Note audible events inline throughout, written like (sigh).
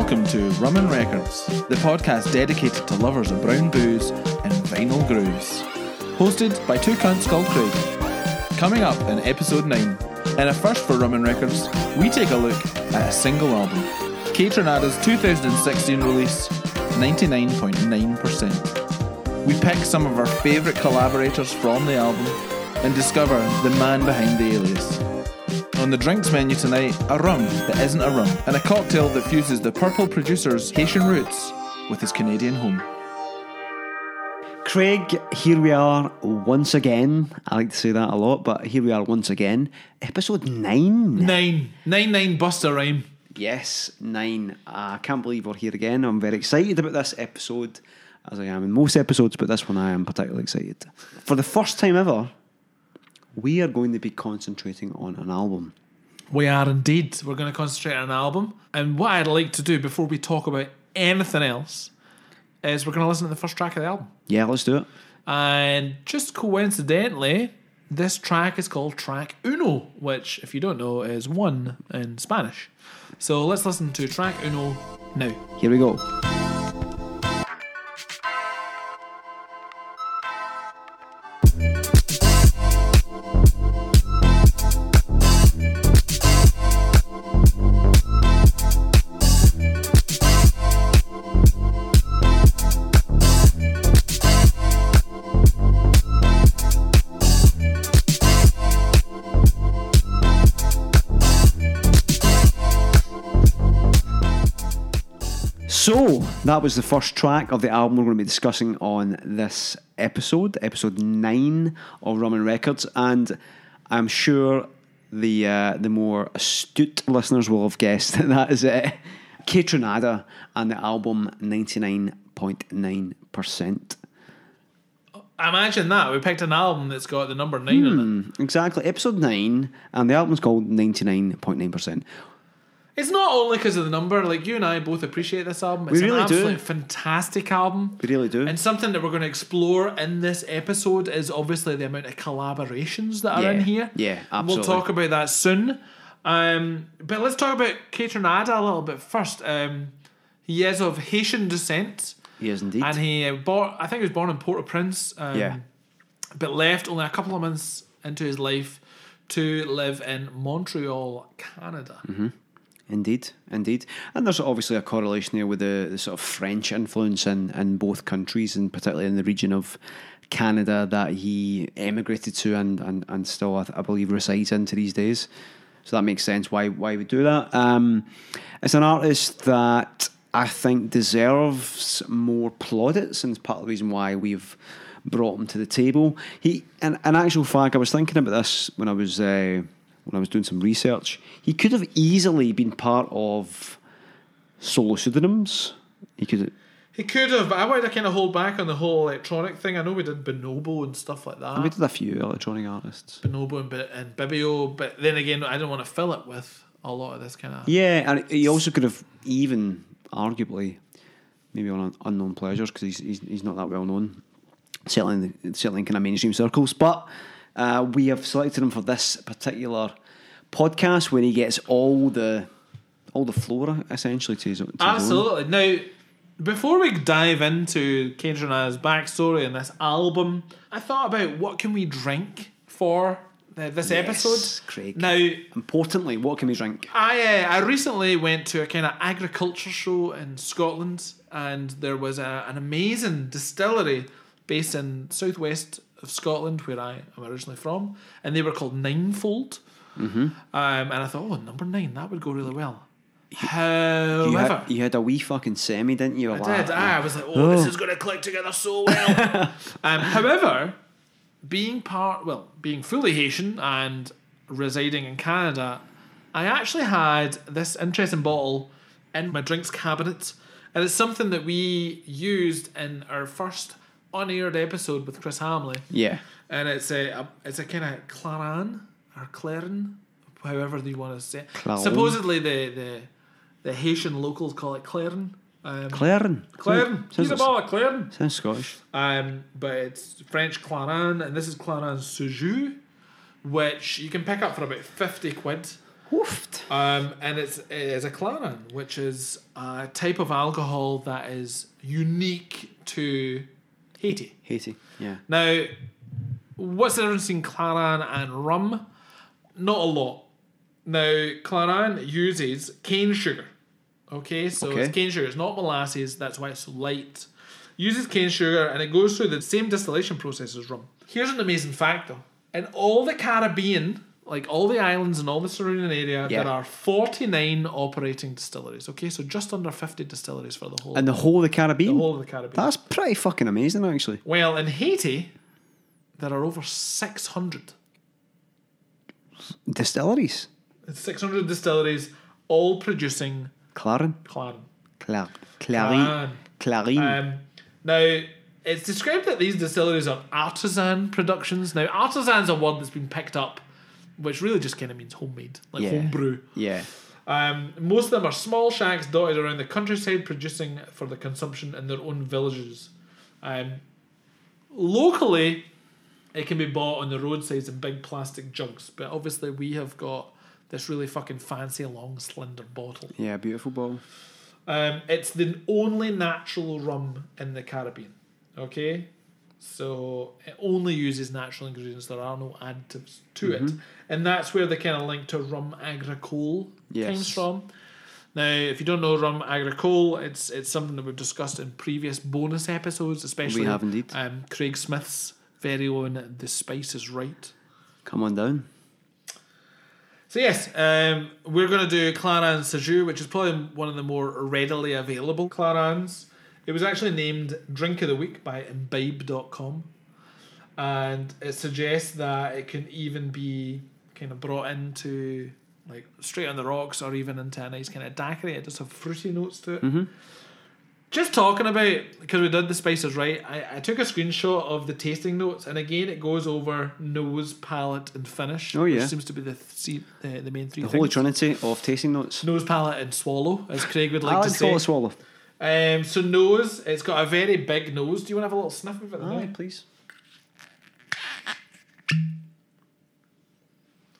Welcome to Rum and Records, the podcast dedicated to lovers of brown booze and vinyl grooves. Hosted by two cunts called Craig. Coming up in episode 9, in a first for Rum and Records, we take a look at a single album. Kaytranada's 2016 release, 99.9%. We pick some of our favourite collaborators from the album and discover the man behind the alias. On the drinks menu tonight, a rum that isn't a rum, and a cocktail that fuses the purple producer's Haitian roots with his Canadian home. Craig, here we are once again. I like to say that a lot, but here we are once again. Episode 9. Nine. Nine, nine, bust a rhyme. Yes, 9. I can't believe we're here again. I'm very excited about this episode, as I am in most episodes, but this one I am particularly excited. For the first time ever, we are going to be concentrating on an album. We are indeed. We're going to concentrate on an album. And what I'd like to do before we talk about anything else is we're going to listen to the first track of the album. Yeah, let's do it. And just coincidentally, this track is called track uno, which, if you don't know, is one in Spanish. So let's listen to track uno now. Here we go. So, that was the first track of the album we're going to be discussing on this episode, episode 9 of Rum and Records. And I'm sure the uh, the more astute listeners will have guessed that (laughs) that is it. Kaytranada and the album 99.9%. Imagine that. We picked an album that's got the number nine on it. Exactly, episode 9, and the album's called 99.9%. It's not only because of the number. Like you and I both appreciate this album. It's really an do. fantastic album. We really do. And something that we're going to explore in this episode is obviously the amount of collaborations that are Yeah. in here. Yeah, absolutely. We'll talk about that soon. Um, but let's talk about Kaytranada a little bit first. Um, he is of Haitian descent, He is indeed. and he uh, born. I think he was born in Port-au-Prince. Um, Yeah. But left only a couple of months into his life to live in Montreal, Canada. Mm-hmm. Indeed, indeed. And there's obviously a correlation there with the, the sort of French influence in, in both countries, and particularly in the region of Canada that he emigrated to and, and, and still, I, I believe, resides in to these days. So that makes sense why why we do that. Um, it's an artist that I think deserves more plaudits, and it's part of the reason why we've brought him to the table. He, in, in actual fact, I was thinking about this when I was uh, when I was doing some research. He could have easily been part of solo pseudonyms. He could. He could have, but I wanted to kind of hold back on the whole electronic thing. I know we did Bonobo and stuff like that. We did a few electronic artists. Bonobo and, and Bibio, but then again, I didn't want to fill it with a lot of this kind of. Yeah, and he also could have even arguably maybe on unknown pleasures because he's, he's he's not that well known, certainly in the, certainly in kind of mainstream circles. But uh, we have selected him for this particular podcast where he gets all the all the flora essentially to his, to his own. Absolutely. Now, before we dive into Kaytranada's backstory and this album, I thought about what can we drink for this Yes, episode. Craig. Now, Importantly, what can we drink? I uh, I recently went to a kind of agriculture show in Scotland, and there was a, an amazing distillery based in southwest of Scotland, where I am originally from, and they were called Ninefold. Mm-hmm. Um, and I thought, oh, number nine, that would go really well. However, You had, you had a wee fucking semi, didn't you? I did. Ah, I was like, oh, this is going to click together so well. (laughs) um, however, being part, well, being fully Haitian and residing in Canada, I actually had this interesting bottle in my drinks cabinet, and it's something that we used in our first unaired episode with Chris Hamley, Yeah. and it's a, a it's a kind of Claran or Claren, however you want to say. it. Supposedly the the the Haitian locals call it Claren. Um, Claren. Claren. Sounds, He's a ball of Claren. sounds Scottish. Um, but it's French Clarin, and this is Clarin Sajous, which you can pick up for about 50 quid. Woofed. Um, and it's it's a Claran, which is a type of alcohol that is unique to Haiti. Haiti. Yeah. Now, what's the difference between Claran and rum? Not a lot. Now, Claran uses cane sugar. Okay, so Okay. it's cane sugar. It's not molasses. That's why it's so light. Uses cane sugar and it goes through the same distillation process as rum. Here's an amazing fact though. In all the Caribbean, like all the islands and all the surrounding area, Yeah. there are 49 operating distilleries. Okay, so just under 50 distilleries for the whole, And the whole of the Caribbean? the whole of the Caribbean. That's pretty fucking amazing, actually. Well, in Haiti, there are over 600. Distilleries. 600 distilleries, all producing Clarin. Clarin. Clar. Clarin. Clarin. Um, now, it's described that these distilleries are artisan productions. Now, artisan's a word that's been picked up, which really just kind of means homemade, like Yeah. homebrew. yeah. Um, most of them are small shacks dotted around the countryside, producing for the consumption in their own villages. Um, locally, it can be bought on the roadsides in big plastic jugs, but obviously we have got this really fucking fancy long slender bottle. Yeah, beautiful bottle. Um, it's the only natural rum in the Caribbean. Okay, so it only uses natural ingredients. There are no additives to it, and that's where the kind of link to rum agricole Yes. comes from. Now, if you don't know rum agricole, it's it's something that we've discussed in previous bonus episodes, especially have indeed. Um, Craig Smith's very own "The Spice Is Right." Come on down. So yes, um, we're going to do Claran Sajous, which is probably one of the more readily available Clarans. It was actually named Drink of the Week by Imbibe.com. And it suggests that it can even be kind of brought into like straight on the rocks or even into a nice kind of daiquiri. It does have fruity notes to it. Mm-hmm. Just talking about because we did the spices right, I, I took a screenshot of the tasting notes, and again it goes over nose, palate, and finish. Oh, yeah. which seems to be the th- the, the main three The things. holy trinity of tasting notes. Nose, palate, and swallow, as Craig would I like like to to say. call it swallow. Um, so nose, it's got a very big nose. Do you want to have a little sniff of it? Aye, please.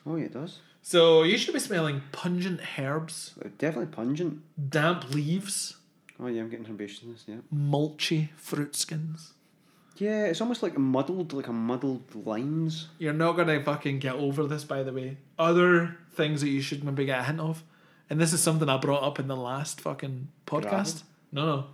Oh, yeah, it does. So you should be smelling pungent herbs, Definitely pungent. damp leaves, Oh, yeah, I'm getting herbaceousness, yeah. mulchy fruit skins. Yeah, it's almost like muddled, like a muddled limes. You're not gonna fucking get over this, by the way. Other things that you should maybe get a hint of, and this is something I brought up in the last fucking podcast. No, no,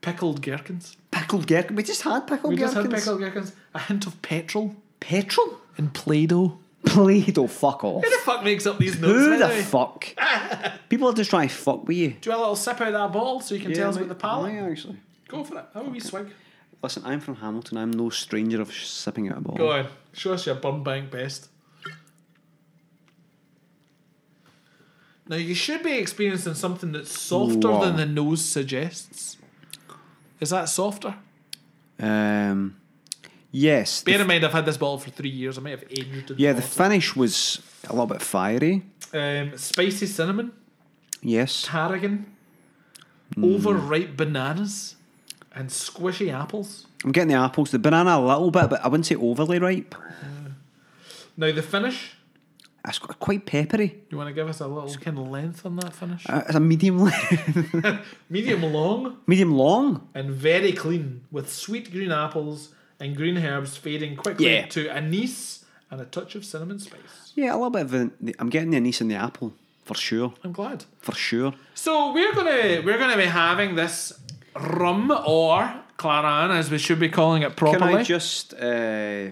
pickled gherkins. Pickled gherkin. We just had pickled We just gherkins. had pickled gherkins. A hint of petrol Petrol? and Play-Doh. Play-Doh, fuck off. Who the fuck makes up these notes? Who the way? fuck? (laughs) People are just trying to fuck with you. Do you want a little sip out of that bottle so you can tell us about the palate? Aye, actually. Go for it. Have a wee swig. Listen, I'm from Hamilton. I'm no stranger of sipping out a bottle. Go on. Show us your bum bank best. Now you should be experiencing something that's softer Wow. than the nose suggests. Is that softer? Um, yes. the Bear in mind, I've had this bottle for three years. I might have aged the Yeah, the bottle. finish was a little bit fiery. um, spicy cinnamon, Yes. tarragon, Hmm. overripe bananas, and squishy apples. I'm getting the apples. The banana a little bit, but I wouldn't say overly ripe. Now the finish. It's quite peppery. You want to give us a little kind of length on that finish? Uh, It's a medium, (laughs) le- (laughs) Medium long. medium long. and very clean with sweet green apples and green herbs fading quickly Yeah. to anise and a touch of cinnamon spice. Yeah, a little bit of the, the- I'm getting the anise and the apple for sure, I'm glad. for sure. So we're gonna we're gonna be having this rum or claran as we should be calling it properly. Can. I just uh,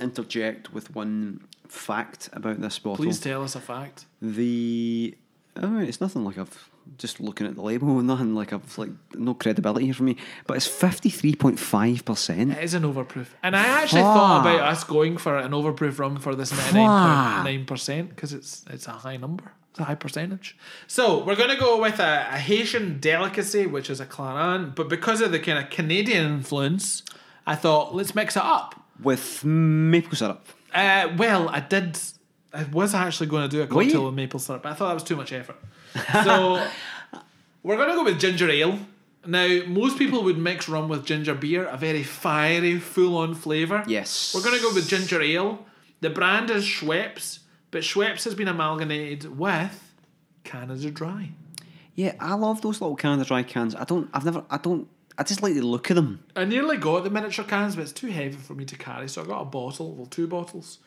interject with one fact about this bottle? Please tell us a fact. The I mean, it's nothing like I've just looking at the label, (laughs) nothing like I've like no credibility here for me. But it's fifty three point five percent. It is an overproof, and I actually thought about us going for an overproof rum for this nine percent because it's it's a high number. It's a high percentage. So we're gonna go with a, a Haitian delicacy, which is a claran, but because of the kind of Canadian influence, I thought let's mix it up. with maple syrup. Uh, well, I did. I was actually going to do a cocktail with maple syrup, but I thought that was too much effort. So (laughs) we're going to go with ginger ale. Now, most people would mix rum with ginger beer, a very fiery, full-on flavour. Yes. We're going to go with ginger ale. The brand is Schweppes, but Schweppes has been amalgamated with Canada Dry. Yeah, I love those little Canada Dry cans. I don't. I've never. I don't. I just like the look of them. I nearly got the miniature cans, but it's too heavy for me to carry, so I got a bottle, well, two bottles.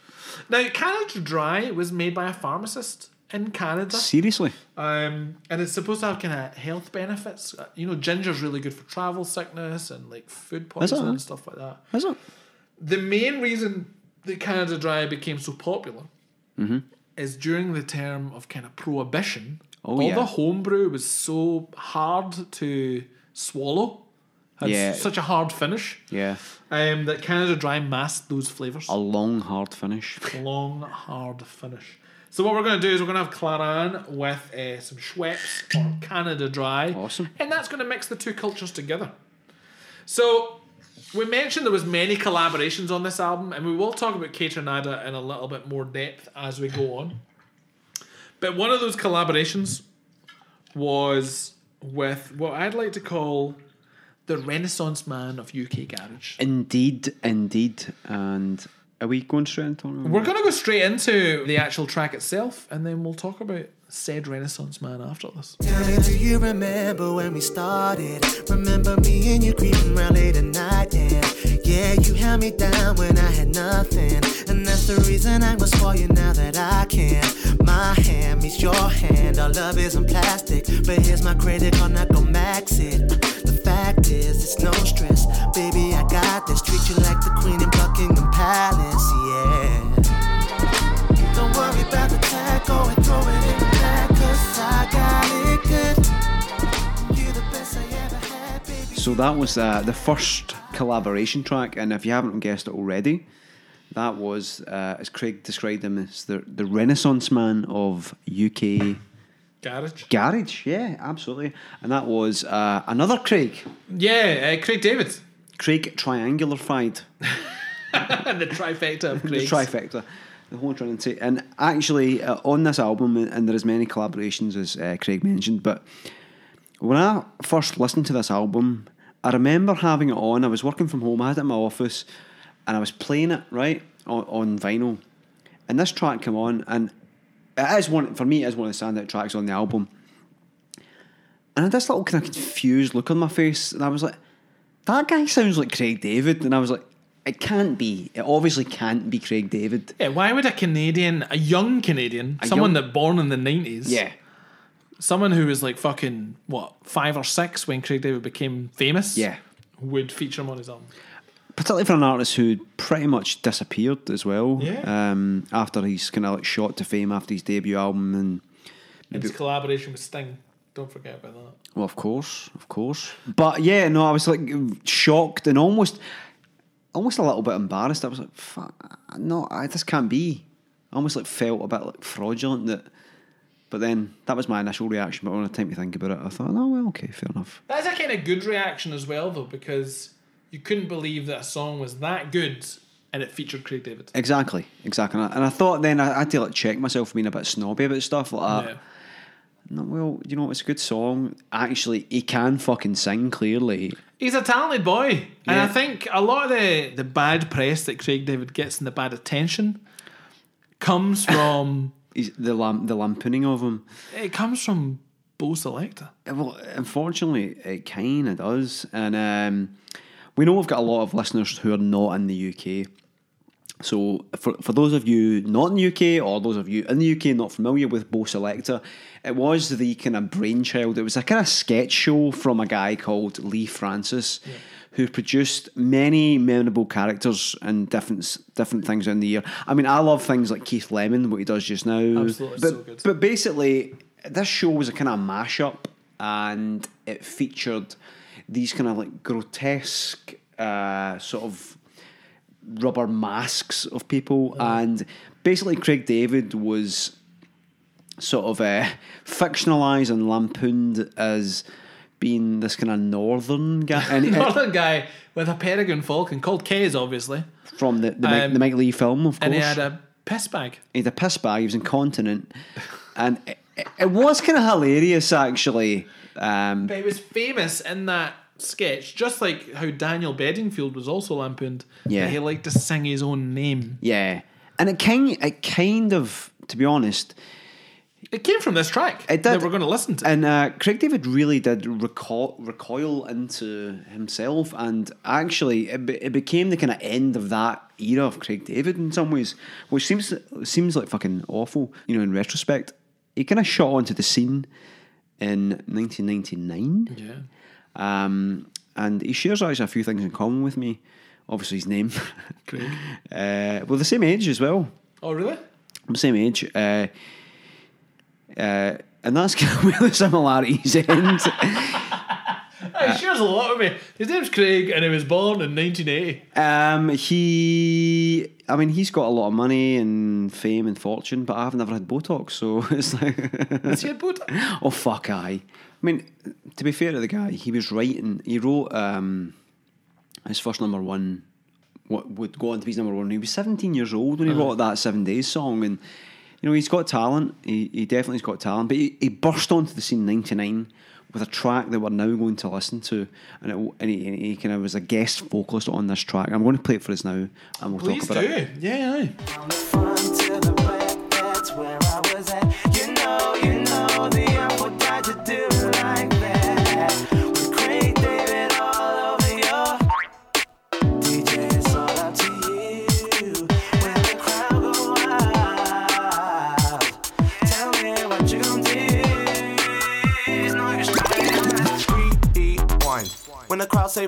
Now, Canada Dry was made by a pharmacist in Canada. Seriously. Um, and it's supposed to have kind of health benefits. Uh, You know, ginger's really good for travel sickness and like food poisoning and stuff like that. Is it? The main reason that Canada Dry became so popular Mm-hmm. is during the term of kind of prohibition. Oh, all yeah. the homebrew was so hard to swallow, had Yeah. such a hard finish, Yeah. um, that Canada Dry masked those flavors. A long, hard finish. (laughs) Long, hard finish. So what we're going to do is we're going to have Claran with uh, some Schweppes or Canada Dry. Awesome. And that's going to mix the two cultures together. So we mentioned there was many collaborations on this album, and we will talk about Kaytranada in a little bit more depth as we go on. But one of those collaborations was with what I'd like to call the Renaissance man of UK garage. Indeed, indeed. And are we going straight into? We're going to go straight into the actual track itself, and then we'll talk about said Renaissance man after this. Do you remember when we started? Remember me and you creeping around late at night, and yeah, you held me down when I had nothing, and that's the reason I was for you now that I can. My hand meets your hand, our love isn't plastic, but here's my credit card, not max it. The fact is, it's no stress, baby. I got this. Treat you like the queen in Buckingham Palace, yeah. Don't worry about the tag, throw it in So that was uh, the first collaboration track, and if you haven't guessed it already, that was, uh, as Craig described him, as the, the Renaissance man of UK Garage. garage. Yeah, absolutely. And that was uh, another Craig, Yeah, uh, Craig David. Craig Triangular Fried, (laughs) the trifecta of the Craig's. trifecta, the whole trinity. And actually, uh, on this album, and there is many collaborations, as uh, Craig mentioned, but when I first listened to this album, I remember having it on. I was working from home. I had it in my office, and I was playing it right on, on vinyl. And this track came on, and it is one for me. It is one of the standout tracks on the album. And I had this little kind of confused look on my face, and I was like, "That guy sounds like Craig David." And I was like, "It can't be. It obviously can't be Craig David." Yeah, why would a Canadian, a young Canadian, someone young- that born in the 90s, Yeah, someone who was like fucking, what, five or six when Craig David became famous, yeah. would feature him on his album. particularly for an artist who pretty much disappeared as well. Yeah. Um, after he's kind of like shot to fame after his debut album, and And his collaboration with Sting. Don't forget about that. well, of course, of course. But yeah, no, I was like shocked and almost, almost a little bit embarrassed. I was like, "Fuck, no, I, this can't be." I almost like felt a bit like fraudulent that. But then that was my initial reaction. But when I time to think about it, I thought, "Oh well, okay, fair enough." That's a kind of good reaction as well, though, because you couldn't believe that a song was that good and it featured Craig David. Exactly, exactly. And I, and I thought then I had to like check myself for being a bit snobby about stuff like that. Yeah. No, well, you know, it's a good song. Actually, he can fucking sing clearly. He's a talented boy, and I think a lot of the the bad press that Craig David gets and the bad attention comes (laughs) from He's the lamp, the lampooning of him. it comes from Bo' Selecta. Well, unfortunately, it kind of does. And um, we know we've got a lot of listeners who are not in the UK. So, for, for those of you not in the UK or those of you in the UK not familiar with Bo' Selecta, it was the kind of brainchild. It was a kind of sketch show from a guy called Leigh Francis, who produced many memorable characters and different different things in the year. I mean, I love things like Keith Lemon, what he does just now. Absolutely, but, so good. But basically, this show was a kind of mashup, and it featured these kind of like grotesque, uh, sort of rubber masks of people, and basically Craig David was sort of uh, fictionalized and lampooned as being this kind of northern guy, (laughs) and it- guy with a peregrine falcon called Kes, obviously, from the the, Mike, Um, the Mike Leigh film, of course. and he had a piss bag. he had a piss bag. He was incontinent, and it, it was kind of hilarious actually. Um, But he was famous in that sketch, just like how Daniel Bedingfield was also lampooned. Yeah. he liked to sing his own name. yeah, and it kind it kind of to be honest, It came from this track It that we're going to listen to. And uh, Craig David really did recoil, recoil into himself, and actually, it, be, it became the kind of end of that era of Craig David in some ways, which seems seems like fucking awful. You know, in retrospect, he kind of shot onto the scene in 1999. yeah. Um, and he shares actually a few things in common with me. Obviously, his name. Craig. (laughs) uh, well, the same age as well. Oh, really? I'm the same age. Uh, uh, and that's (laughs) kind of where the similarities end. (laughs) He shares a lot with me. His name's Craig, and he was born in 1980. Um, he, I mean, he's got a lot of money and fame and fortune, but I've never had Botox, so (laughs) it's like, Is he a Botox? (laughs) oh fuck, I. I mean, to be fair to the guy, he was writing. He wrote um, his first number one. What would go on to be his number one? He was seventeen years old when he wrote that Seven Days song, and you know he's got talent. He, he definitely's got talent, but he, he burst onto the scene in '99 with a track that we're now going to listen to, and, it, and he, and he kind of was a guest vocalist on this track. I'm going to play it for us now, and we'll Please talk about do. it. Yeah, aye.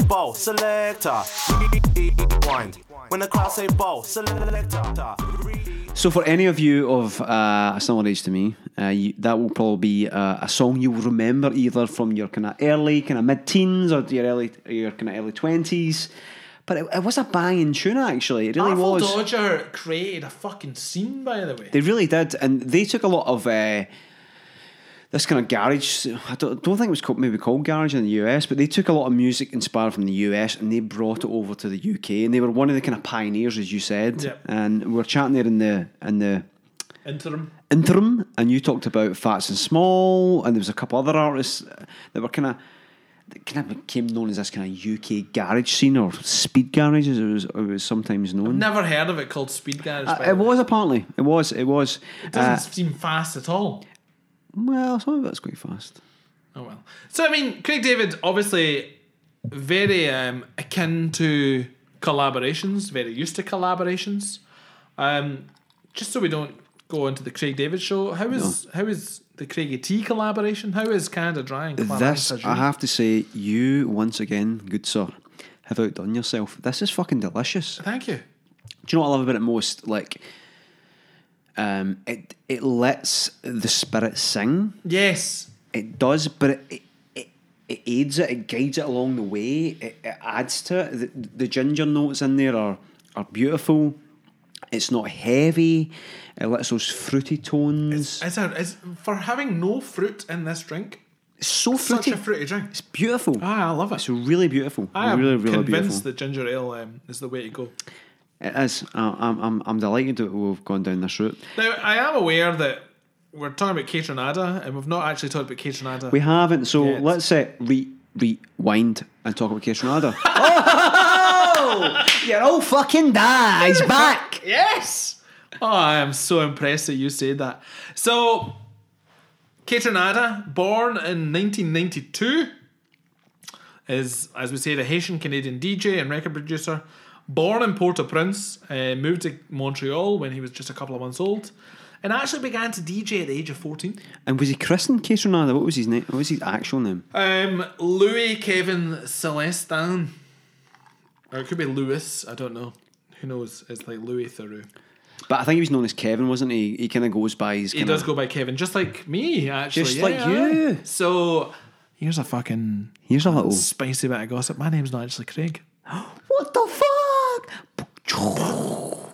Crowd say ball, selector. Rewind. When the crowd say ball, selector. So, for any of you of uh, a similar age to me, uh, you, that will probably be uh, a song you will remember either from your kind of early, kind of mid-teens, or your early, your kind of early twenties. But it, it was a banging tune, actually. It really Artful was. Dodger created a fucking scene, by the way. They really did, and they took a lot of uh, this kind of garage. I don't, don't think it was called, maybe called garage in the US, but they took a lot of music inspired from the US and they brought it over to the UK, and they were one of the kind of pioneers, as you said. Yep. And we were chatting there in the in the Interim. interim, and you talked about Phats and Small, and there was a couple other artists that were kind of kind of became known as this kind of UK garage scene or speed garage, as it was, it was sometimes known. Never heard of it called Speed Garage. Uh, it was apparently. It was. It was. It doesn't Uh, seem fast at all. Well, some of it's quite fast. Oh well. So I mean, Craig David obviously very um, akin to collaborations, very used to collaborations. Um, just so we don't go into the Craig David show, how is how is the Craigie T collaboration? How is Canada Dry and This, I have to say, you once again, good sir, have outdone yourself. This is fucking delicious. Thank you. Do you know what I love about it most? Like, um, it it lets the spirit sing. Yes. It does, but it, it, it, aids it, it guides it along the way, it, it adds to it. The, the ginger notes in there are, are beautiful. It's not heavy. It lets those fruity tones. It's, a, it's for having no fruit in this drink. It's so fruity. Such a fruity drink. It's beautiful. Ah, I love it. It's really beautiful. I am really, really convinced beautiful. that ginger ale um, is the way to go. It is. Uh, I'm, I'm, I'm delighted that we've gone down this route. Now, I am aware that we're talking about Kaytranada, and we've not actually talked about Kaytranada. We haven't, so Yes. let's uh, re- rewind and talk about Kaytranada. (laughs) oh! Your old fucking dad's back! (laughs) Yes! Oh, I am so impressed that you said that. So, Kaytranada, born in 1992, is, as we said, a Haitian Canadian DJ and record producer. Born in Port au Prince, uh, moved to Montreal when he was just a couple of months old, and actually began to DJ at the age of 14. And was he christened Kaytranada? What was his name? What was his actual name? Um, Louis Kevin Celestin. Or it could be Louis, I don't know. Who knows? It's like Louis Theroux. But I think he was known as Kevin, wasn't he? He kind of goes by his. He does go by Kevin, just like me, actually. Just Yeah, like you. So here's a fucking Here's a little. spicy bit of gossip. My name's not actually Craig. What the fuck?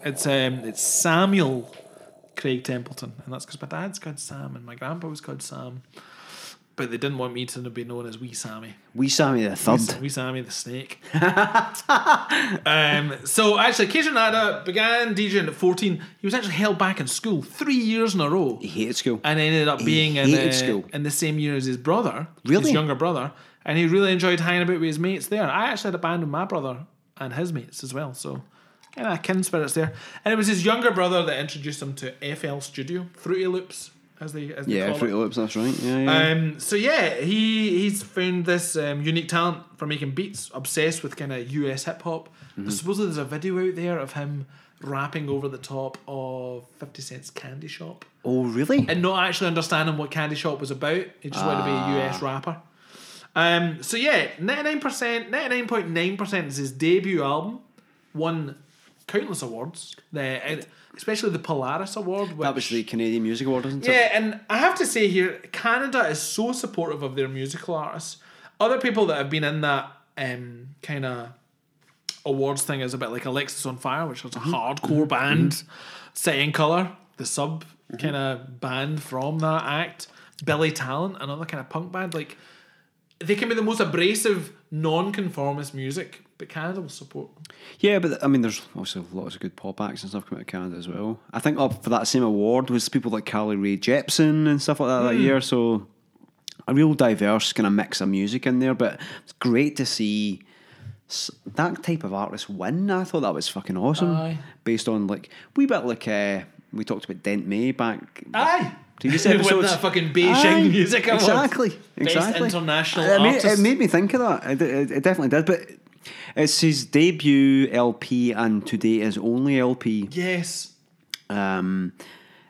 It's um, it's Samuel Craig Templeton, and that's because my dad's called Sam and my grandpa was called Sam. But they didn't want me to be known as Wee Sammy. Wee Sammy the Wee, third. Wee Sammy the Snake. (laughs) um, so actually, Kaytranada began DJing at 14. He was actually held back in school three years in a row. He hated school. and ended up He being in, hated uh, school. in the same year as his brother, Really? his younger brother, and he really enjoyed hanging about with his mates there. I actually had a band with my brother and his mates as well, so kind of kin spirits there. And it was his younger brother that introduced him to FL Studio, Fruity Loops, as they as they Yeah, call Fruity it. Loops. That's right. Yeah, yeah. Um, so yeah, he he's found this um, unique talent for making beats. Obsessed with kind of US hip hop. Mm-hmm. Supposedly there's a video out there of him rapping over the top of Fifty Cent's Candy Shop oh, really? and not actually understanding what Candy Shop was about. He just wanted to be Ah. a US rapper. Um, so yeah, ninety nine percent, ninety nine point nine percent is his debut album. Won countless awards. The especially the Polaris Award. Which, that was the Canadian Music Award, wasn't it? yeah, and I have to say here, Canada is so supportive of their musical artists. Other people that have been in that um, kind of awards thing is a bit like Alexisonfire, which was a hardcore band set in color. The sub kind of band from that act. Billy Talent, another kind of punk band. Like they can be the most abrasive, non-conformist music, but Canada will support. them. Yeah, but I mean, there's also lots of good pop acts and stuff coming out of Canada as well. I think up for that same award was people like Carly Rae Jepsen and stuff like that that year. So a real diverse kind of mix of music in there. But it's great to see that type of artist win. I thought that was fucking awesome. Aye. Based on like we bit like uh, we talked about Dent May back. Aye. Previous (laughs) episodes. that fucking Beijing Aye, Music Award. Exactly. Best Exactly. international it made, artist. it made me think of that. It, it, it definitely did. But it's his debut LP and today is only LP. Yes. Um,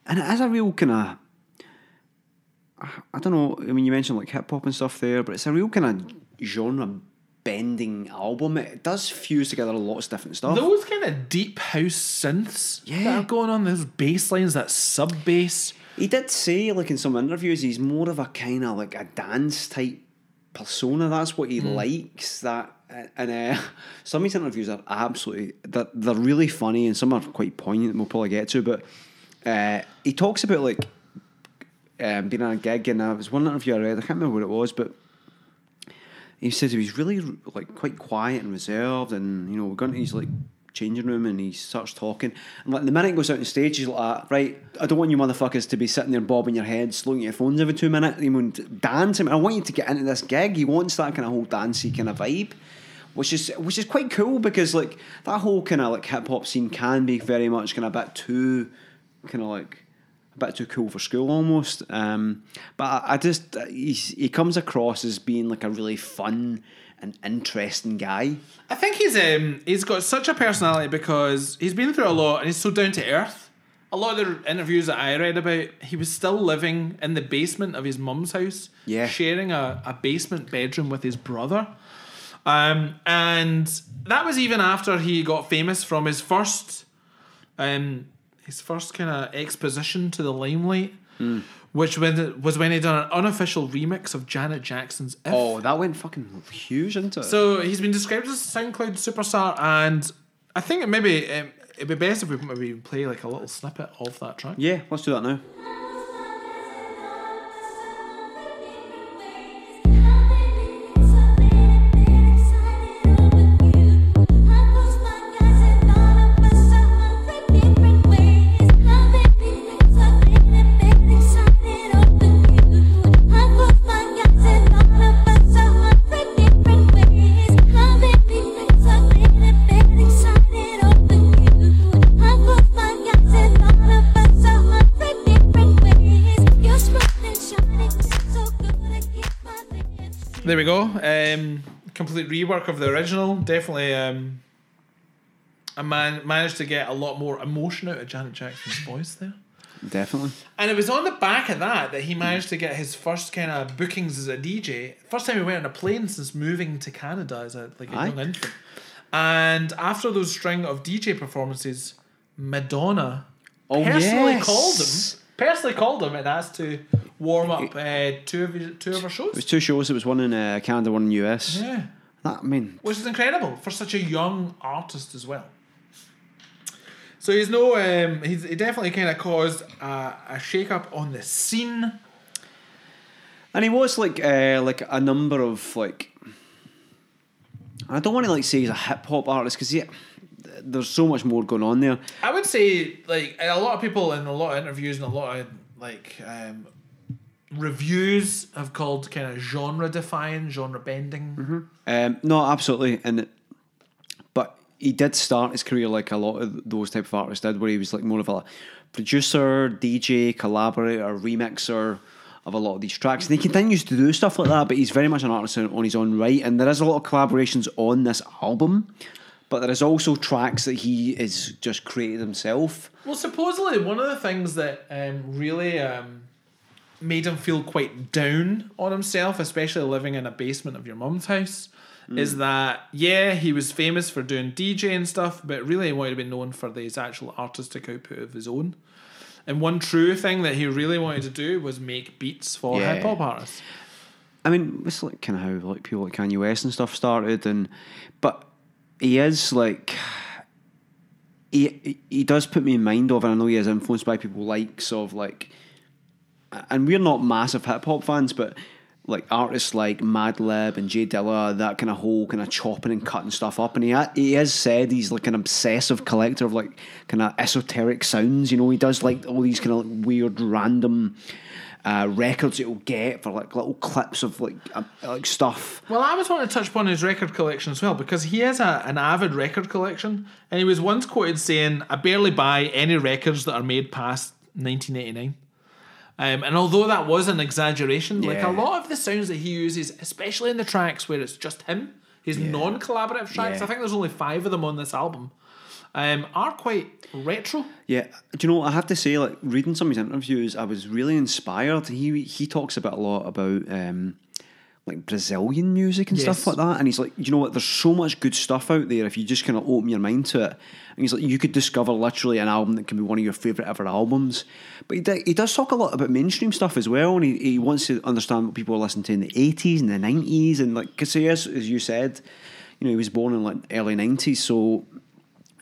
and it has a real kind of. I don't know. I mean, you mentioned like hip hop and stuff there, but it's a real kind of genre bending album. It does fuse together lots of different stuff. Those kind of deep house synths Yeah. that are going on, those bass lines, that sub bass. He did say, like in some interviews, he's more of a kind of like a dance type persona. That's what he likes. That and uh, (laughs) some of his interviews are absolutely they're, they're really funny and some are quite poignant. and We'll probably get to, but uh, he talks about like um, being on a gig, and it was one interview I read. I can't remember what it was, but he said he was really like quite quiet and reserved, and you know, we're going to his like changing room, and he starts talking, and like the minute he goes out on stage, he's like, "Ah, right, I don't want you motherfuckers to be sitting there bobbing your heads, looking your phones every two minutes. You want dance? I, want you to get into this gig. He wants that kind of whole dancey kind of vibe." Which is which is quite cool because like that whole kind of like hip hop scene can be very much kind of a bit too kind of like a bit too cool for school almost. Um, but I, I just he comes across as being like a really fun and interesting guy. I think he's um he's got such a personality because he's been through a lot and he's so down to earth. A lot of the interviews that I read about, he was still living in the basement of his mum's house, Yeah. sharing a, a basement bedroom with his brother. Um, and that was even after he got famous from his first um his first kind of exposition to the limelight, which when, was when he done an unofficial remix of Janet Jackson's "If." Oh, that went fucking huge into it. So he's been described as a SoundCloud superstar, and I think maybe um, it'd be best if we maybe play like a little snippet of that track. yeah, let's do that now. There we go. Um, complete rework of the original. Definitely, um, a man managed to get a lot more emotion out of Janet Jackson's voice there. Definitely. And it was on the back of that that he managed to get his first kind of bookings as a DJ. First time he went on a plane since moving to Canada as a like a Aye. young infant. And after those string of DJ performances, Madonna Oh, personally yes. called him. Personally called him and asked to warm up uh, two of his, two of her It was two shows. It was one in uh, Canada, one in the US. Yeah, That I mean, which is incredible for such a young artist as well. So he's no, um, he's he definitely kind of caused a, a shake up on the scene. and he was like uh, like a number of like. I don't want to like say he's a hip hop artist because yeah, there's so much more going on there. I would say like a lot of people in a lot of interviews and a lot of like um, reviews have called kind of genre defying, genre bending. Um, no, absolutely, and it- but he did start his career like a lot of those type of artists did, where he was like more of a producer, DJ, collaborator, remixer of a lot of these tracks. And he continues to do stuff like that, but he's very much an artist on his own right. And there is a lot of collaborations on this album, but there is also tracks that he is just created himself. Well, supposedly one of the things that um, really um, made him feel quite down on himself, especially living in a basement of your mum's house, is that yeah, he was famous for doing DJ and stuff, but really he wanted to be known for his actual artistic output of his own. And one true thing that he really wanted to do was make beats for Yeah. hip hop artists. I mean, it's like kind of how like people like Kanye West and stuff started, and but he is like he he does put me in mind of, and I know he is influenced by people likes of like, and we're not massive hip hop fans, but like artists like Madlib and J Dilla, that kind of whole kind of chopping and cutting stuff up, and he he has said he's like an obsessive collector of like kind of esoteric sounds. You know, he does like all these kind of like weird random. Uh, records that he'll get for like little clips of like uh, like stuff. Well, I was wanting to touch upon his record collection as well because he has a, an avid record collection, and he was once quoted saying, "I barely buy any records that are made past 1989." Um, and although that was an exaggeration, like a lot of the sounds that he uses, especially in the tracks where it's just him, his non-collaborative tracks, Yeah. I think there's only five of them on this album, um, are quite retro. Yeah, do you know? I have to say, like reading some of his interviews, I was really inspired. He he talks about a lot about um, like Brazilian music and Yes. stuff like that, and he's like, you know what? There's so much good stuff out there if you just kind of open your mind to it. And he's like, you could discover literally an album that can be one of your favorite ever albums. But he, d- he does talk a lot about mainstream stuff as well, and he, he wants to understand what people were listening to in the 80s and the 90s, and like because he is, as you said, you know, he was born in like early 90s, so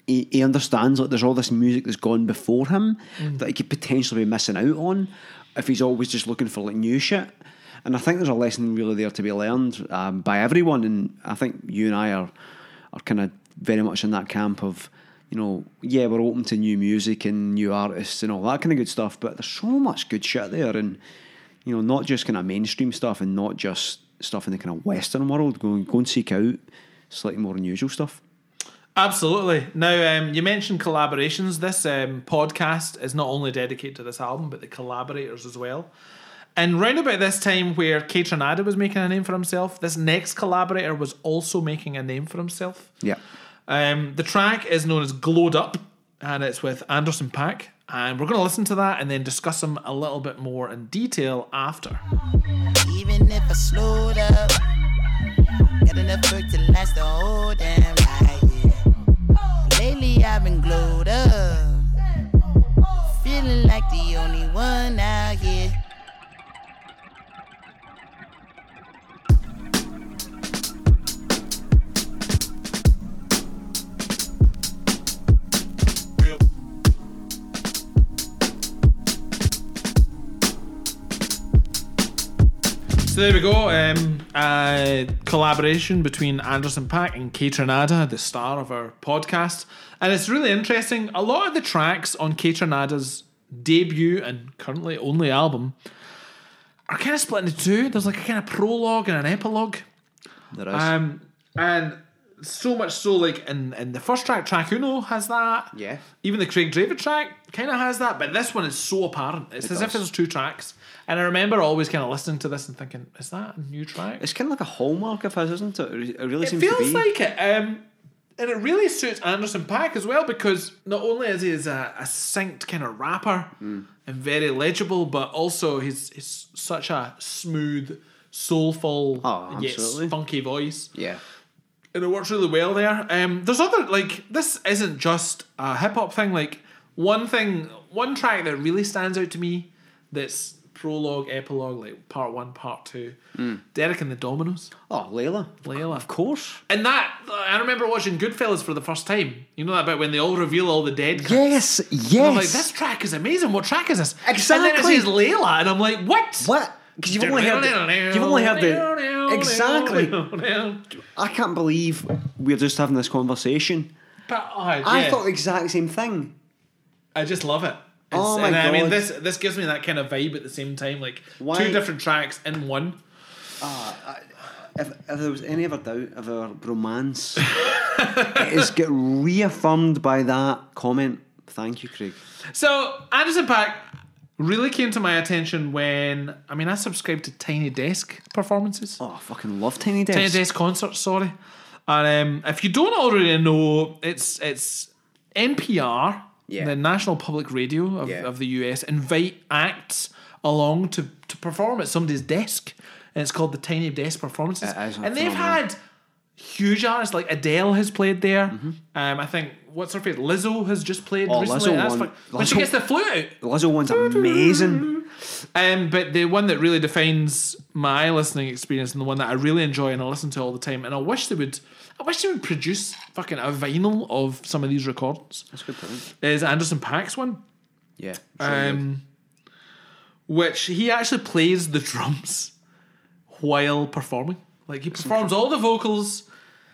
he, he understands like there's all this music that's gone before him that he could potentially be missing out on if he's always just looking for like new shit. And I think there's a lesson really there to be learned um, by everyone. And I think you and I are are kind of very much in that camp of, you know, yeah, we're open to new music and new artists and all that kind of good stuff. But there's so much good shit there, and you know, not just kind of mainstream stuff and not just stuff in the kind of Western world. Go and go and seek out slightly more unusual stuff. Absolutely. Now, um, you mentioned collaborations. This um, podcast is not only dedicated to this album, but the collaborators as well. And round about this time where Kaytranada was making a name for himself, this next collaborator was also making a name for himself. Yeah. Um, the track is known as Glowed Up, and it's with Anderson .Paak. And we're going to listen to that and then discuss them a little bit more in detail after. Even if I slowed up, got enough work to last the whole damn night. Yeah. Lately I've been glowed up, feeling like the only one out here. So there we go. Um, a collaboration between Anderson .Paak and Kaytranada, the star of our podcast. And it's really interesting. A lot of the tracks on Kaytranada's debut and currently only album are kind of split into two. There's like a kind of prologue and an epilogue. There is. Um, and so much so, like in, in the first track, track Uno has that. Yeah. Even the Craig David track kind of has that, but this one is so apparent. It's as if does. there's two tracks. And I remember always kind of listening to this and thinking, is that a new track? It's kind of like a hallmark of his, isn't it? It really It seems to feels be. like it. Um, and it really suits Anderson .Paak as well because not only is he as a, a synced kind of rapper Hmm. and very legible, but also he's, he's such a smooth, soulful, Oh, yet funky voice. yeah. and it works really well there. Um, there's other like this isn't just a hip hop thing. Like one thing, one track that really stands out to me, that's prologue, epilogue, like part one, part two. Hmm. Derek and the Dominos, Oh, Layla. Layla, Of course. and that I remember watching Goodfellas for the first time. You know that bit when they all reveal all the dead. cunts? Yes, And I'm yes. like, this track is amazing. What track is this? Exactly. And then it says Layla, and I'm like, what? What? Because you've only heard the, you've only heard the exactly. I can't believe we're just having this conversation. But, oh, I yeah. thought the exact same thing. I just love it. Oh my and I mean, this this gives me that kind of vibe at the same time, like Why- two different tracks in one. If, if there was any ever doubt of our romance it is get reaffirmed by that comment. Thank you, Craig. So Anderson .Paak really came to my attention when I mean I subscribed to Tiny Desk performances. Oh, I fucking love Tiny Desk. Tiny Desk concerts, sorry. And um, if you don't already know, it's it's NPR, Yeah. the National Public Radio of, Yeah. of the US, invite acts along to, to perform at somebody's desk. And it's called the Tiny Desk Performances. And they've had huge artists like Adele has played there. Um, I think what's her face? Lizzo has just played Mm-hmm. Oh, recently. Lizzo That's fu- when she gets the flute out. Lizzo one's amazing. Um, but the one that really defines my listening experience and the one that I really enjoy and I listen to all the time, and I wish they would, I wish they would produce fucking a vinyl of some of these records. That's a good point. Is Anderson .Paak's one, Yeah. um, which he actually plays the drums while performing. Like he performs all the vocals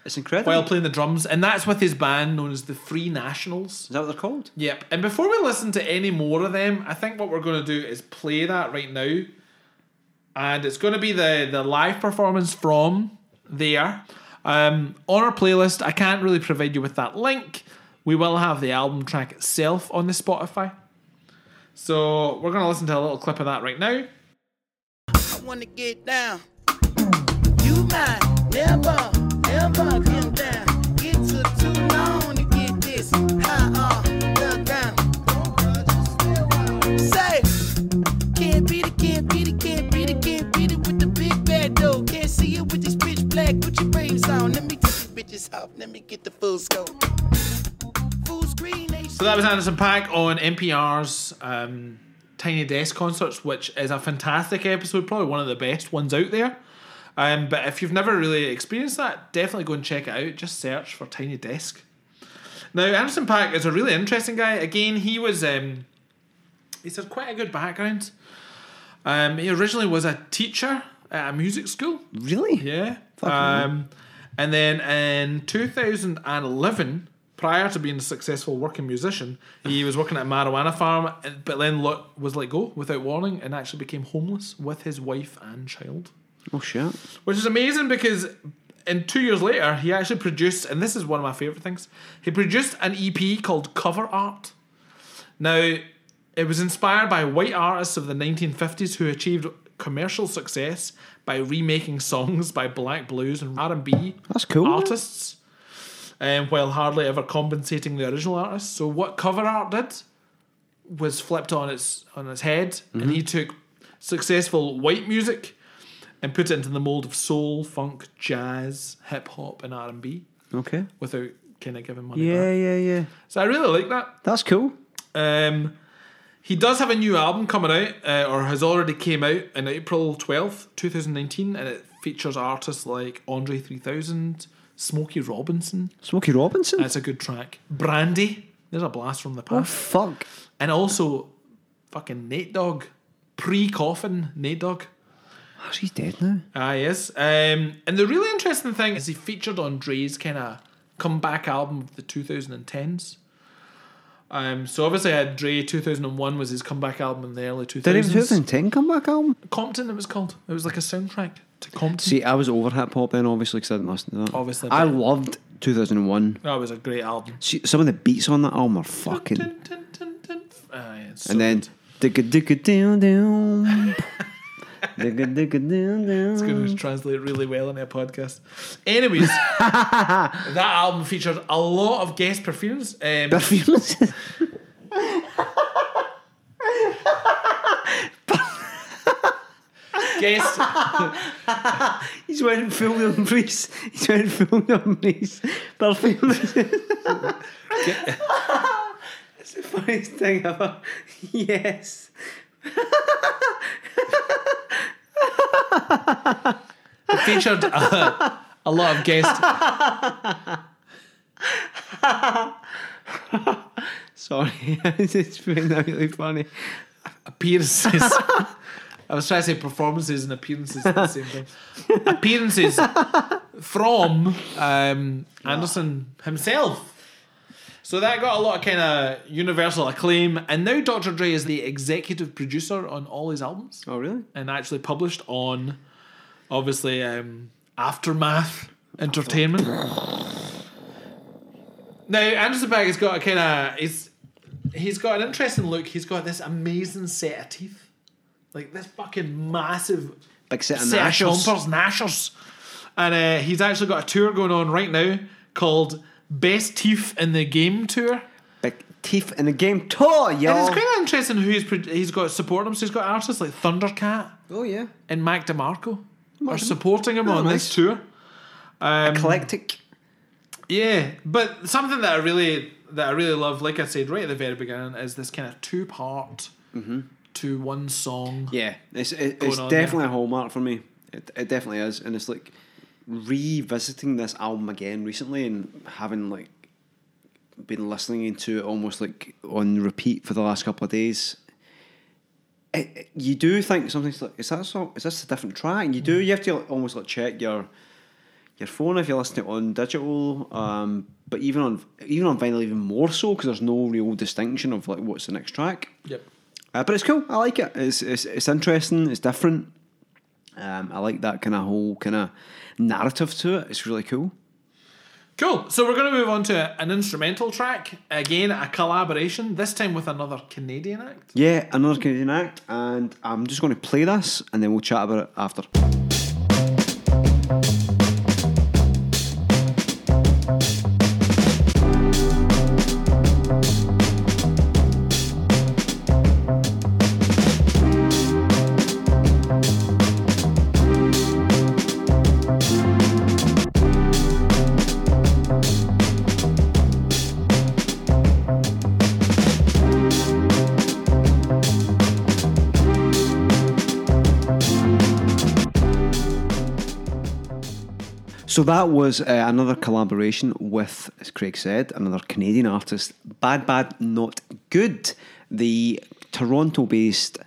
it's incredible. while playing the drums, and that's with his band known as the Free Nationals. is that what they're called? Yep. And before we listen to any more of them, I think what we're going to do is play that right now. And it's going to be the, the live performance from there. Um, on our playlist, I can't really provide you with that link. We will have the album track itself on the Spotify. So we're going to listen to a little clip of that right now. I wanna get down. You might never, never get down. Anderson .Paak on NPR's um, Tiny Desk Concerts, which is a fantastic episode, probably one of the best ones out there. Um, but if you've never really experienced that, definitely go and check it out. Just search for Tiny Desk. Now, Anderson .Paak is a really interesting guy. Again, he was um, he's had quite a good background. Um, he originally was a teacher at a music school. Really? Yeah. Um, and then in 2011, prior to being a successful working musician, he was working at a marijuana farm, but then was let go without warning and actually became homeless with his wife and child. Oh shit. Which is amazing because in two years later, he actually produced, and this is one of my favorite things, he produced an EP called Cover Art. Now, it was inspired by white artists of the 1950s who achieved commercial success by remaking songs by black blues and R&B That's cool. artists, um, while hardly ever compensating the original artists. So what cover art did was flipped on its on its head, and he took successful white music and put it into the mold of soul, funk, jazz, hip hop, and R and B Okay. without kind of giving money Yeah, back. yeah, yeah. So I really like that. That's cool. Um, he does have a new album coming out, uh, or has already came out in April twelfth, two thousand nineteen, and it features artists like Andre three thousand, Smokey Robinson. Smokey Robinson. That's a good track. Brandy. There's a blast from the past. oh past. fuck. And also, fucking Nate Dogg. Pre coffin Nate Dogg. Oh, she's dead now. Ah, yes. Um, and the really interesting thing is he featured on Dre's kind of comeback album of the 2010s. Um, so obviously, I had Dre 2001 was his comeback album in the early 2000s. Did he have a 2010 comeback album? Compton, it was called. It was like a soundtrack to Compton. See, I was over hip hop then, obviously, because I didn't listen to that. Obviously, I loved 2001. that was a great album. See, some of the beats on that album are fucking. Dun, dun, dun. Ah, yeah, so And then. good. Digga digga down down. (laughs) Digga digga down It's going to translate really well in a podcast. Anyways, (laughs) that album featured a lot of guest perfumes. Um, Perfumes. (laughs) guest, (laughs) He's wearing full William Reese. He's wearing full William Reese. Perfumes. It's the funniest thing ever. Yes. It featured a, a lot of guest Sorry, (laughs) it's been really funny. appearances. I was trying to say performances and appearances at the same time. appearances from um, Anderson himself. So that got a lot of kind of universal acclaim, and now Dr. Dre is the executive producer on all his albums, Oh, really? and actually published on, obviously, um, Aftermath Entertainment. Now Anderson Paak has got a kind of he's he's got an interesting look. He's got this amazing set of teeth, like this fucking massive Big set of set gnashers. of chompers, gnashers, and uh, he's actually got a tour going on right now called Best Teeth in the Game Tour. Big teeth in the game tour, And y'all. it's kind of interesting who he's pro- he's got supporting him. So he's got artists like Thundercat Oh yeah, and Mac DeMarco are supporting him Oh, on nice. this tour. Um, eclectic. Yeah, but something that I really that I really love, like I said right at the very beginning, is this kind of two part to one song. Yeah, it's it, Going it's on definitely a hallmark for me. It, it definitely is, and it's like revisiting this album again recently and having like been listening to it almost like on repeat for the last couple of days. It, it- you do think something's like is that a song? Is this a different track? You do you have to like, almost like check your your phone if you're listening on digital. Um, but even on even on vinyl, even more so because there's no real distinction of like what's the next track. Yep. Uh, but it's cool. I like it. It's it's, it's interesting. It's different. Um, I like that kind of whole kind of narrative to it. It's really cool. Cool. So we're going to move on to an instrumental track again, a collaboration. This time with another Canadian act. Yeah, another Canadian act, and I'm just going to play this, and then we'll chat about it after. So that was uh, another collaboration with, as Craig said, another Canadian artist, Bad Bad Not Good, the Toronto based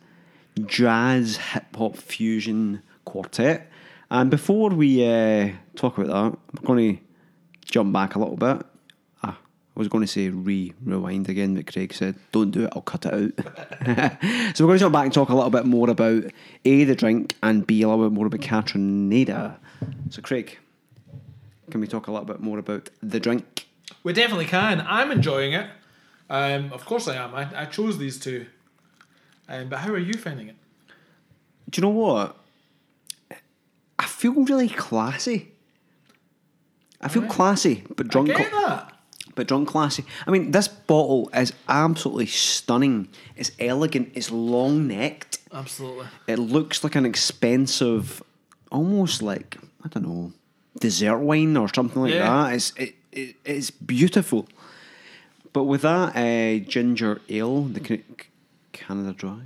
jazz hip hop fusion quartet. And before we uh, talk about that, I'm going to jump back a little bit. Ah, I was going to say re rewind again, but Craig said, don't do it, I'll cut it out. (laughs) so we're going to jump back and talk a little bit more about A, the drink, and B, a little bit more about Kaytranada. So, Craig, can we talk a little bit more about the drink? We definitely can. I'm enjoying it. Um, of course I am. I, I chose these two. Um, but how are you finding it? Do you know what? I feel really classy. I feel classy, but drunk. I get that. but drunk classy. I mean, this bottle is absolutely stunning. It's elegant. It's long necked. Absolutely. It looks like an expensive, almost like I don't know, dessert wine or something like Yeah. that. It's it, it it's beautiful. But with that uh, ginger ale, the Canada Dry,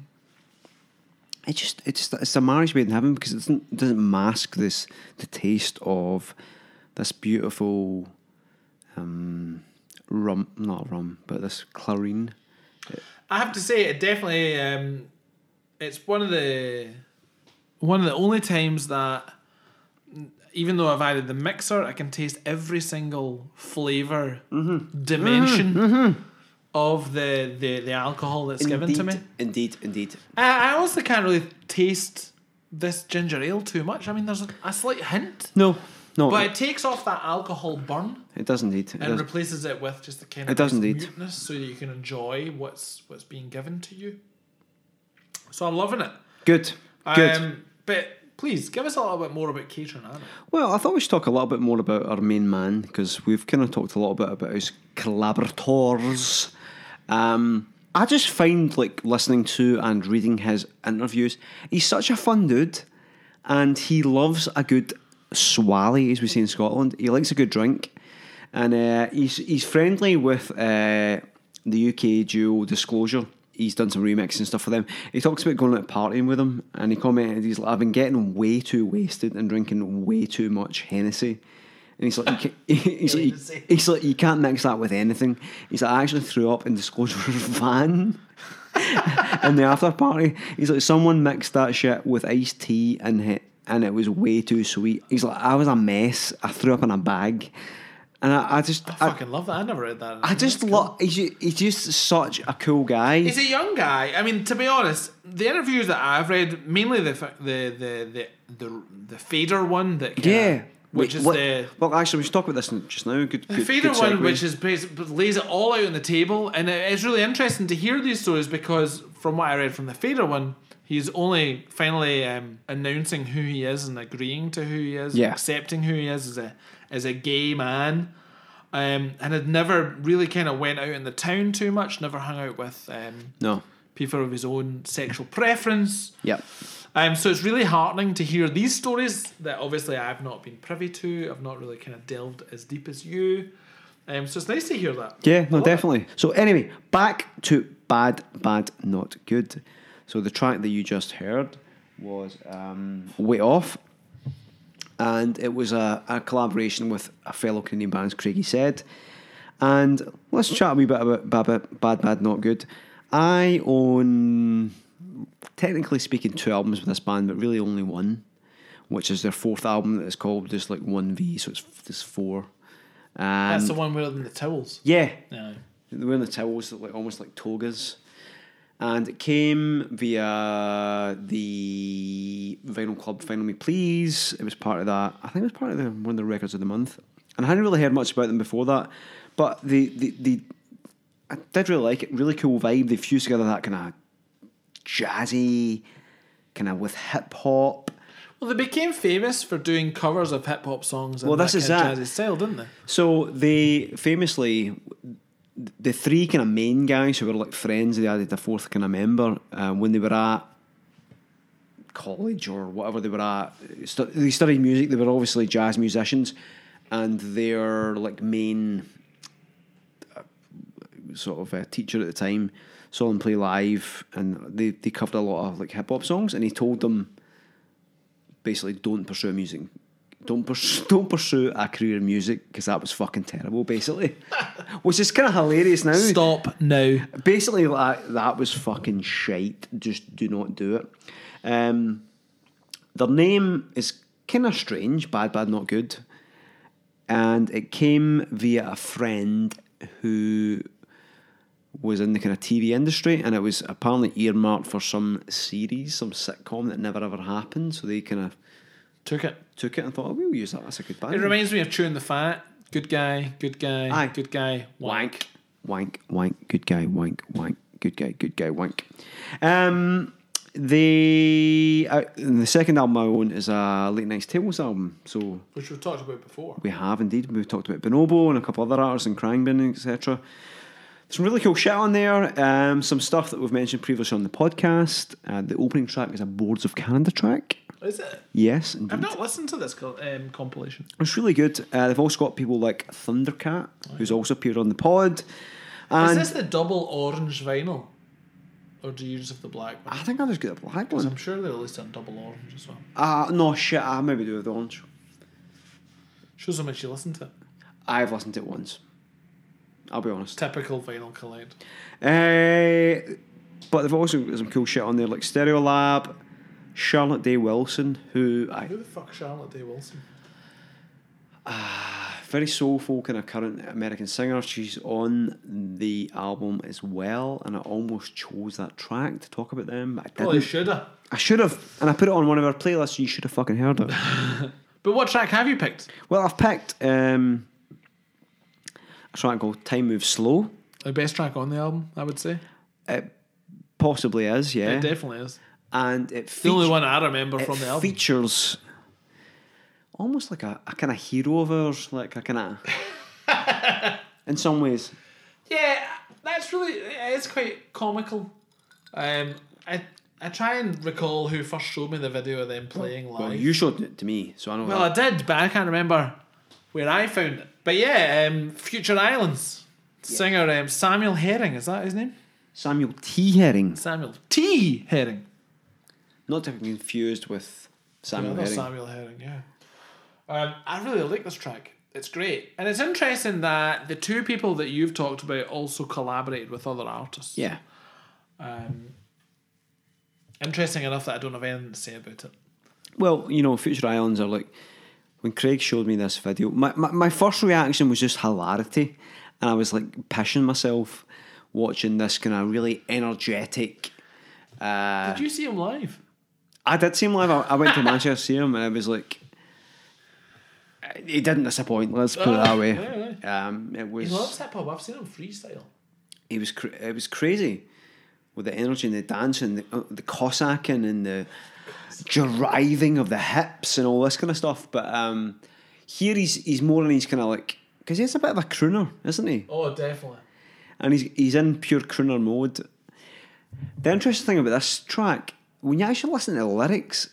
it just it's it's a marriage made in heaven because it doesn't it doesn't mask this the taste of this beautiful um, rum, not rum, but this clairin. I have to say, it definitely. Um, it's one of the one of the only times that, even though I've added the mixer, I can taste every single flavor Mm-hmm. dimension of the, the the alcohol that's given to me. Indeed, indeed. I, I also can't really taste this ginger ale too much. I mean, there's a, a slight hint, No, no, but it takes off that alcohol burn it does indeed. It and does. replaces it with just the kind It of does nice indeed. muteness, so that you can enjoy what's what's being given to you. So I'm loving it. Good, good. Um, but please give us a little bit more about Catron. Well, I thought we should talk a little bit more about our main man because we've kind of talked a little bit about his collaborators. Um, I just find like listening to and reading his interviews, he's such a fun dude, and he loves a good swally, as we say in Scotland. He likes a good drink, and uh, he's he's friendly with uh, the UK duo Disclosure. He's done some remixes and stuff for them. He talks about going out partying with them, and he commented, "He's like, I've been getting way too wasted and drinking way too much Hennessy." And he's like, you (laughs) he's like, he's like, you can't mix that with anything. He's like, I actually threw up in the Disclosure's (laughs) van (laughs) in the after party. He's like, someone mixed that shit with iced tea and it, and it was way too sweet. He's like, I was a mess. I threw up in a bag, and I, I just, I fucking love that. I never read that. I just That's love. He's, he's just such a cool guy. He's a young guy. I mean, to be honest, the interviews that I've read, mainly the the the the the, the fader one that Yeah. Which Wait, is what- the well, actually, we should talk about this just now. Good, the good, Fader good one, which is basically lays it all out on the table, and it's really interesting to hear these stories because, from what I read from the Fader one, he's only finally um, announcing who he is and agreeing to who he is, Yeah. accepting who he is as a as a gay man, um, and had never really kind of went out in the town too much, never hung out with um, no. people of his own sexual preference. Yep. Um, so it's really heartening to hear these stories that obviously I've not been privy to. I've not really kind of delved as deep as you. Um, so it's nice to hear that. Yeah, no, love it. definitely. So anyway, back to bad, bad, not good. So the track that you just heard was um, "Way Off," and it was a, a collaboration with a fellow Canadian band, Craigie said. And let's chat a wee bit about bad, bad, bad, not good. I own, technically speaking, two albums with this band, but really only one, which is their fourth album that is called just like one V, so it's just four. And That's the one wearing the towels. yeah, Yeah. they were wearing the towels that like almost like togas. And it came via the Vinyl Club Vinyl Me Please. It was part of that. I think it was part of the, one of the records of the month. And I hadn't really heard much about them before that. But the, the, the I did really like it. Really cool vibe. They fused together that kind of jazzy, kind of with hip hop. Well, they became famous for doing covers of hip hop songs. And Well, that this is that. jazzy style, didn't they? So they famously, the three kind of main guys who were like friends, they added a fourth kind of member um, when they were at college or whatever they were at. stu- They studied music. They were obviously jazz musicians, and their like main uh, sort of uh, teacher at the time saw them play live, and they they covered a lot of like hip hop songs, and he told them basically don't pursue music. Don't pursue, (laughs) don't pursue a career in music because that was fucking terrible, basically. (laughs) Which is kind of hilarious now. Stop now. Basically, like, that was fucking shite. Just do not do it. Um, their name is kind of strange bad, bad, not good. And it came via a friend who was in the kind of TV industry, and it was apparently earmarked for some series, some sitcom that never ever happened. So they kind of Took it. took it and thought, oh, we'll use that. That's a good band. It reminds me of Chewing the Fat. Good guy, good guy, Aye. good guy, wank. wank, wank, good guy, wank, wank, good guy, good guy, wank. Um, the uh, the second album I own is a Late Nights Tales album. So Which we've talked about before. we have indeed. We've talked about Bonobo and a couple other artists and Khruangbin, etc. Some really cool shit on there. Um, some stuff that we've mentioned previously on the podcast. Uh, the opening track is a Boards of Canada track. Is it? Yes, indeed. I've not listened to this co- um, compilation. It's really good. Uh, they've also got people like Thundercat, who's also appeared on the pod. Is this the double orange vinyl? Or do you just have the black one? I think I just get a black one. I'm sure they released it on double orange as well. Uh, no, shit, I maybe do with the orange. Shows how much you listen to it. I've listened to it once. I'll be honest. Typical vinyl collect. Uh, but they've also got some cool shit on there, like Stereolab, Charlotte Day Wilson, who I Who the fuck Charlotte Day Wilson? Ah, very soulful kind of current American singer. She's on the album as well, and I almost chose that track to talk about them, but I Probably didn't. shoulda. I should have, and I put it on one of our playlists. You should have fucking heard it. (laughs) But what track have you picked? well, I've picked um, track called "Time Moves Slow." The best track on the album, I would say. It possibly is, yeah, It definitely is. and it The only one I remember from the album. features almost like a, a kind of hero of ours, like a kind of, (laughs) in some ways. Yeah, that's really it's quite comical. Um, I I try and recall who first showed me the video of them playing live. Well, you showed it to me, so I know. Well, I did, but I can't remember where I found it. But yeah, um, Future Islands singer um, Samuel Herring is that his name? Samuel T. Herring, Samuel T Herring. not to be confused with Samuel that's Herring. Samuel Herring, yeah. Um, I really like this track. It's great, and it's interesting that the two people that you've talked about also collaborated with other artists. Yeah, Um, interesting enough that I don't have anything to say about it. well, you know, Future Islands are like when Craig showed me this video. My my, my first reaction was just hilarity, and I was like pissing myself watching this kind of really energetic. Uh, Did you see him live? I did see him live. I, I went to (laughs) Manchester to see him, and I was like, he didn't disappoint. Let's put it that way. Um, it was. He loves hip hop. I've seen him freestyle. He was. Cr- it was crazy with the energy and the dancing, the, uh, the Cossacking and the driving of the hips and all this kind of stuff. But um, here he's he's more in he's kind of like because he's a bit of a crooner, isn't he? Oh, definitely. and he's he's in pure crooner mode. The interesting thing about this track, when you actually listen to the lyrics,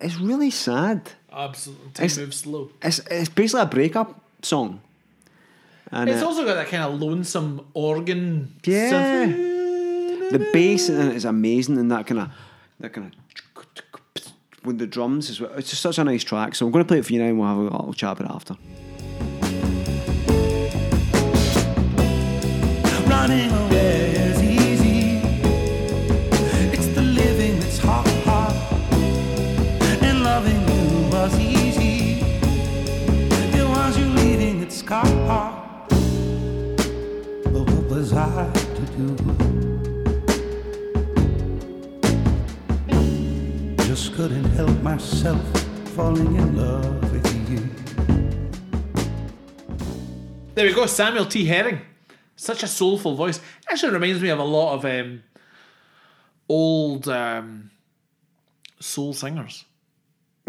it's really sad. Absolutely. Time It's- moves slow. It's it's basically a breakup song. And It's uh, also got that kind of lonesome organ. Yeah. the bass in it is amazing, and that kind of that kind of with the drums as well. It's just such a nice track. So I'm going to play it for you now, and we'll have a little chat about it after. Running away is easy. It's the living that's. And loving you was easy. It was you leaving. But what was I to do? Couldn't help myself falling in love with you. There we go, Samuel T. Herring. Such a soulful voice. Actually reminds me of a lot of um, old um, soul singers. (laughs)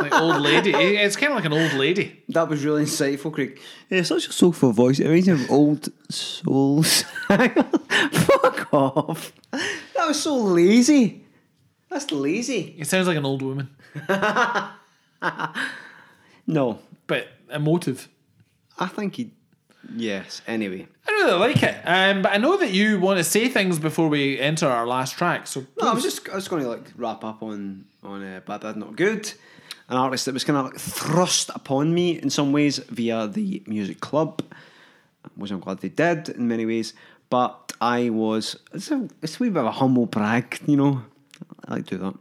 like old lady. It's kind of like an old lady. That was really insightful, Craig. Yeah, such a soulful voice. It reminds me of old souls. (laughs) Fuck off. That was so lazy. That's lazy. It sounds like an old woman, (laughs) No, but emotive. I think he. Yes. Anyway, I really like it. Um, but I know that you want to say things before we enter our last track. So no, I was just I was going to like wrap up on on uh, bad bad not good, an artist that was kind of like thrust upon me in some ways via the music club, which I'm glad they did in many ways. But I was it's a it's a wee bit of a humble brag, you know. I like to do that.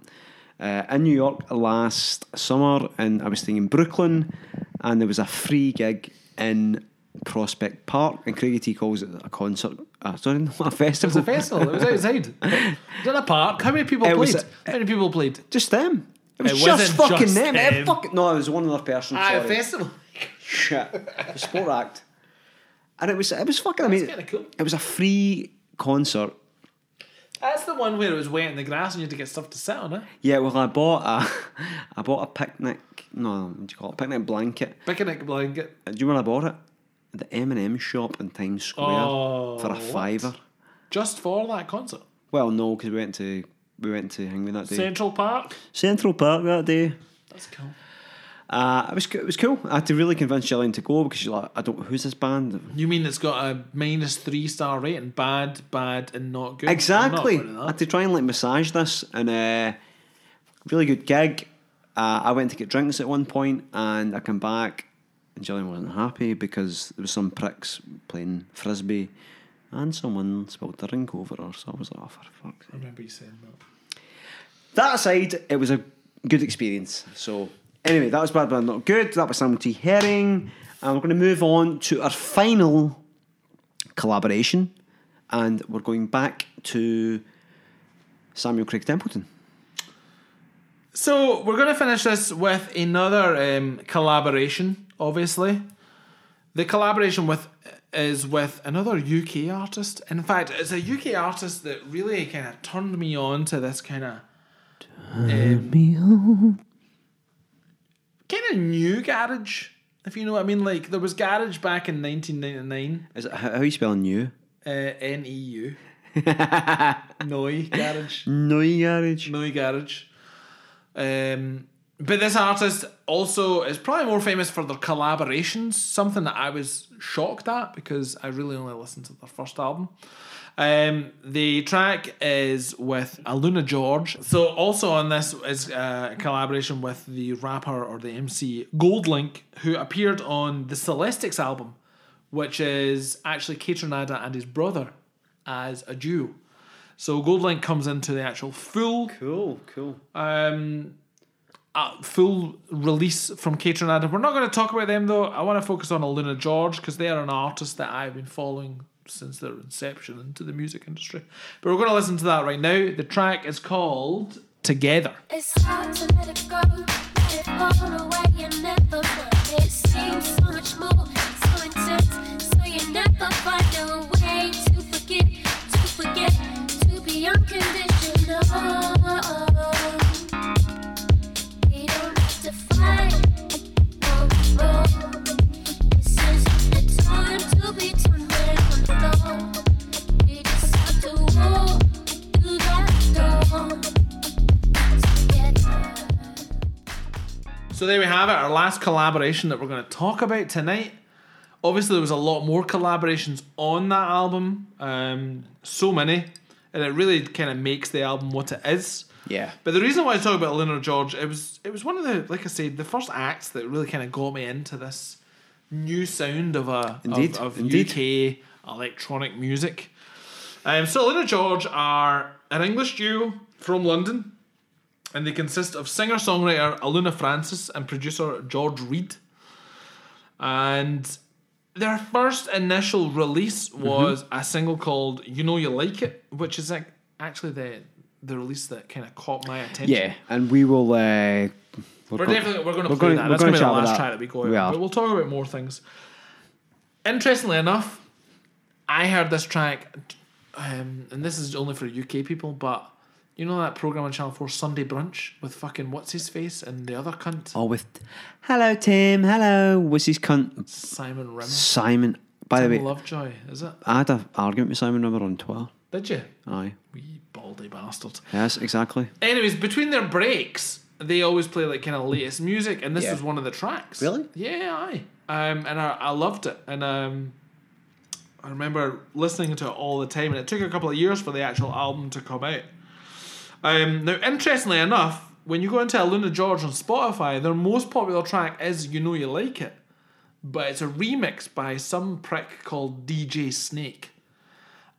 Uh, in New York last summer, and I was staying in Brooklyn, and there was a free gig in Prospect Park, and Craigie T calls it a concert. Uh, sorry, (laughs) not a festival. it was a festival. It was outside. it was in a park. How many people It played? was How many people played? Just them. It was It just wasn't fucking just them. It fucking, no, it was one other person. Ah, a festival. Shit. Sport act. And it was it was fucking amazing. cool. It was a free concert. That's the one where it was wet in the grass and you had to get stuff to sit on it. Yeah, well I bought a (laughs) I bought a picnic no, what do you call it? Picnic blanket. Picnic blanket. Uh, Do you know where I bought it? At the M and M shop in Times Square Oh, for a what? fiver. Just for that concert. Well, no, because we went to we went to Hangman that day. Central Park. Central Park that day. That's cool. Uh, it was it was cool. I had to really convince Gillian to go because she's like, I don't. Who's this band? You mean it's got a minus three star rating? Bad, bad, and not good. Exactly. Not I had to try and like massage this, and uh, really good gig. Uh, I went to get drinks at one point, and I come back, and Gillian wasn't happy because there was some pricks playing frisbee, and someone spilled the drink over her. So I was like, oh, for fuck's sake. I remember you saying that. That aside, it was a good experience. So anyway, that was bad, but not good. That was Samuel T. Herring, and we're going to move on to our final collaboration, and we're going back to Samuel Craig Templeton. So we're going to finish this with another um, collaboration. Obviously, the collaboration with is with another UK artist. In fact, it's a UK artist that really kind of turned me on to this kind of um, kind of new garage. If you know what I mean, like there was garage back in 1999. Is it how how you spelling new? Uh, N E U. (laughs) Noi garage. No garage. Noi Garage. Um, but this artist also is probably more famous for their collaborations, something that I was shocked at because I really only listened to their first album. Um, the track is with Aluna George. So also on this is a collaboration with the rapper or the MC Goldlink, who appeared on the Celestics album, which is actually Kaytranada and his brother as a duo. So Goldlink comes into the actual full Cool, cool. um, full release from Kaytranada. We're not going to talk about them though. I want to focus on Aluna George because they are an artist that I've been following since their inception into the music industry. But we're going to listen to that right now. The track is called Together. It's So there we have it, our last collaboration that we're going to talk about tonight. Obviously, there was a lot more collaborations on that album, um, so many, and it really kind of makes the album what it is. Yeah. But the reason why I talk about Aluna George, it was it was one of the like I said, the first acts that really kind of got me into this new sound of a Indeed, of, of indeed. UK electronic music. Um, so Aluna George are an English duo from London, and they consist of singer songwriter Aluna Francis and producer George Reid. And their first initial release Mm-hmm. was a single called "You Know You Like It," which is like actually the the release that kind of caught my attention. Yeah, and we will. Uh, We're definitely we're going to we're play gonna- that. we're That's gonna be the last track that we go We out. But we'll talk about more things. Interestingly enough, I heard this track, um, and this is only for UK people, but you know that program on Channel Four, Sunday Brunch, with fucking what's his face and the other cunt, Oh, with hello Tim, hello. what's his cunt Simon Rimmer. Simon? By the way, Lovejoy, is it? I had an argument with Simon Rimmer on Twitter. Did you? Aye, Wee baldy bastard. yes, exactly. Anyways, between their breaks, they always play like kind of latest music, and this Yeah. was one of the tracks. Really? Yeah, aye. Um, and I, I loved it, and um, I remember listening to it all the time, and it took a couple of years for the actual album to come out. Um, now, interestingly enough, when you go into Luna George on Spotify, their most popular track is "You Know You Like It," but it's a remix by some prick called DJ Snake.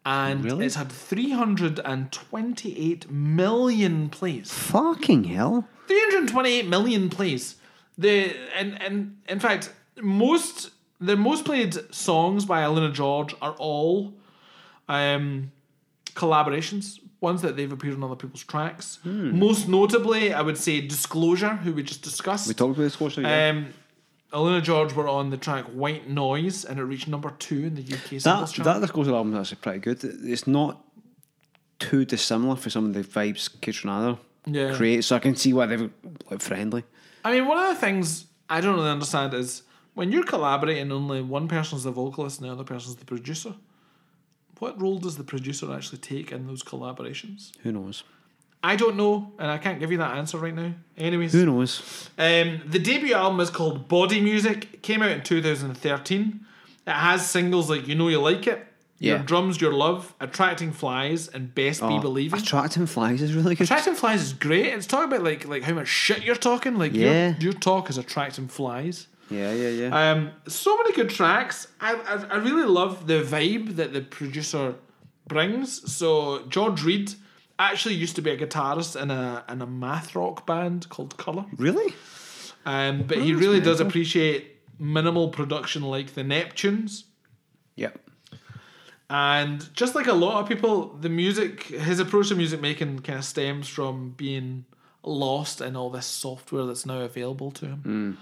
And Really? it's had 328 million plays. Fucking hell. 328 million plays. The and and in fact, most the most played songs by Aluna George are all um, collaborations, ones that they've appeared on other people's tracks. Most notably, I would say Disclosure, who we just discussed. We talked about Disclosure. Yeah. Um, Aluna George were on the track White Noise, and it reached number two in the UK that that Disclosure album is actually pretty good. It's not too dissimilar for some of the vibes Kaytranada Yeah. creates, so I can see why they're friendly. I mean, one of the things I don't really understand is when you're collaborating, only one person's the vocalist and the other person's the producer. What role does the producer actually take in those collaborations? Who knows? I don't know, and I can't give you that answer right now. Anyways, Who knows? um, the debut album is called Body Music. It came out in 2013. It has singles like You Know You Like It, Your Drums, Your Love, Attracting Flies, and Best Be Oh, Believing. Attracting Flies is really good. Attracting flies is great. It's talking about like like how much shit you're talking. Like Yeah. your, your talk is attracting flies. Yeah, yeah, yeah. Um, so many good tracks. I, I I really love the vibe that the producer brings. So George Reid actually used to be a guitarist in a in a math rock band called Color. really? Um, but he really does appreciate minimal production like the Neptunes. Yep. And just like a lot of people, the music, his approach to music making kind of stems from being lost in all this software that's now available to him.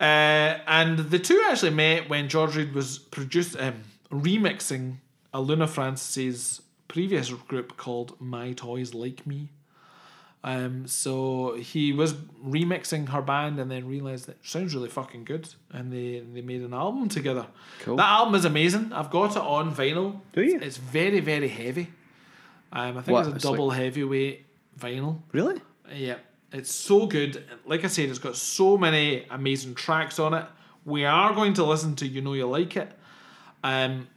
Uh, and the two actually met when George Reid was produced, um, remixing Aluna Francis's previous group called My Toys Like Me. Um, so he was remixing her band and then realized that it sounds really fucking good, and they they made an album together. Cool. That album is amazing. I've got it on vinyl. Do you? It's very very heavy. Um, I think What? it's a It's double heavyweight vinyl. Really? Yeah, it's so good. Like I said, it's got so many amazing tracks on it. We are going to listen to "You Know You Like It," um,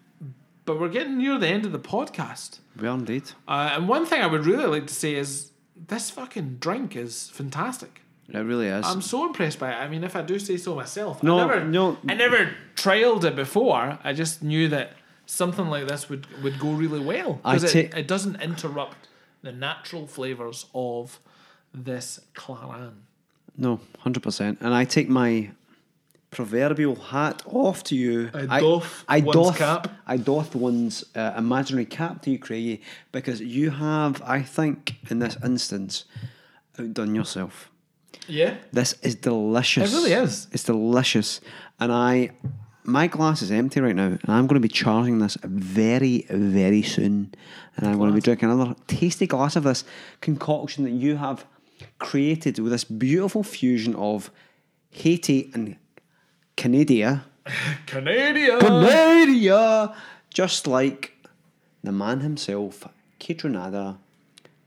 but we're getting near the end of the podcast. We are indeed. Uh, and one thing I would really like to say is this fucking drink is fantastic. It really is. I'm so impressed by it. I mean, if I do say so myself, No, I never, no. I never trialed it before. I just knew that something like this would, would go really well I because it, ta- it doesn't interrupt the natural flavors of this Clairin. no, hundred percent. And I take my proverbial hat off to you. I doff I one's doff. cap. I doff one's uh, imaginary cap to you, Craigie, because you have, I think, in this instance, outdone yourself. Yeah. This is delicious. It really is. It's delicious. And I, my glass is empty right now, and I'm going to be charging this very, very soon. And I'm going to be drinking another tasty glass of this concoction that you have created with this beautiful fusion of Haiti and Canada. (laughs) Canadian. Canada! Just like the man himself, Kaytranada.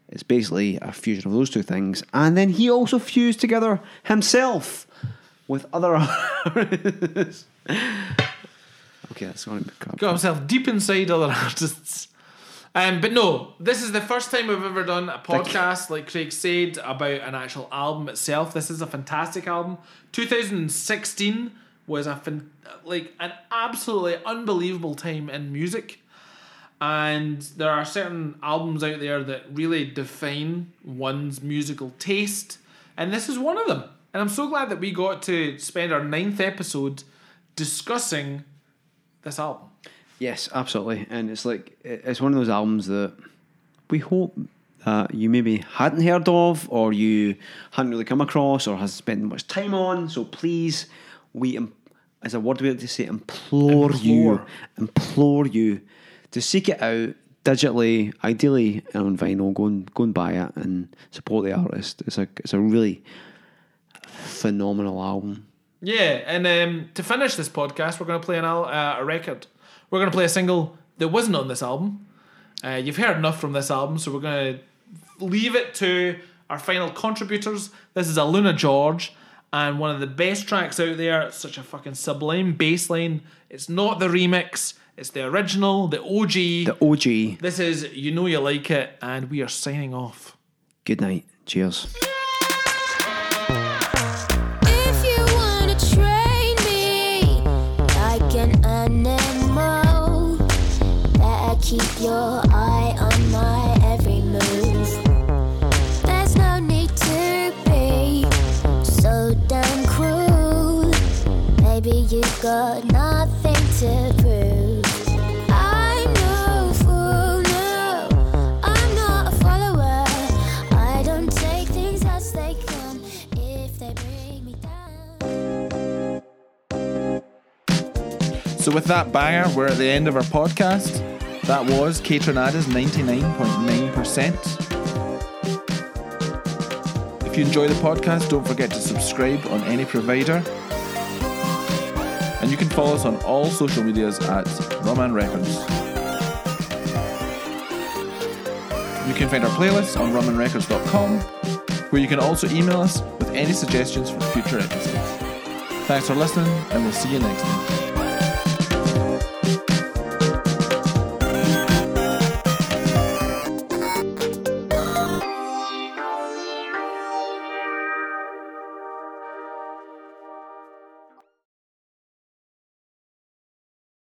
It's basically a fusion of those two things. And then he also fused together himself with other (laughs) artists. okay, that's going to be crap. got himself deep inside other (laughs) artists. Um, but no, this is the first time we've ever done a podcast, like Craig said, about an actual album itself. This is a fantastic album. 2016 was a fan- like an absolutely unbelievable time in music, and there are certain albums out there that really define one's musical taste, and this is one of them. And I'm so glad that we got to spend our ninth episode discussing this album. Yes, absolutely. And it's like, it's one of those albums that we hope that you maybe hadn't heard of or you hadn't really come across or has spent much time on. So please, we, im- as a word we like to say, implore, you, Implore. implore you to seek it out digitally, ideally on vinyl. Go and go and buy it and support the artist. It's a it's a really phenomenal album. Yeah, and um, to finish this podcast, we're going to play an uh, a record. We're going to play a single that wasn't on this album. Uh, you've heard enough from this album, so we're going to leave it to our final contributors. This is Aluna George, and one of the best tracks out there. It's such a fucking sublime bass line. It's not the remix, it's the original, the OG. The OG. this is You Know You Like It, and we are signing off. Good night. Cheers. Your eye on my every move. There's no need to be so damn cruel. Maybe you got nothing to prove. I'm no fool, no. I'm not a follower. I don't take things as they come if they bring me down. So with that banger, we're at the end of our podcast. That was Kaytranada's 99.9%. If you enjoy the podcast, don't forget to subscribe on any provider. And you can follow us on all social medias at Rum and Records. You can find our playlists on rumandrecords.com, where you can also email us with any suggestions for future episodes. Thanks for listening, and we'll see you next time.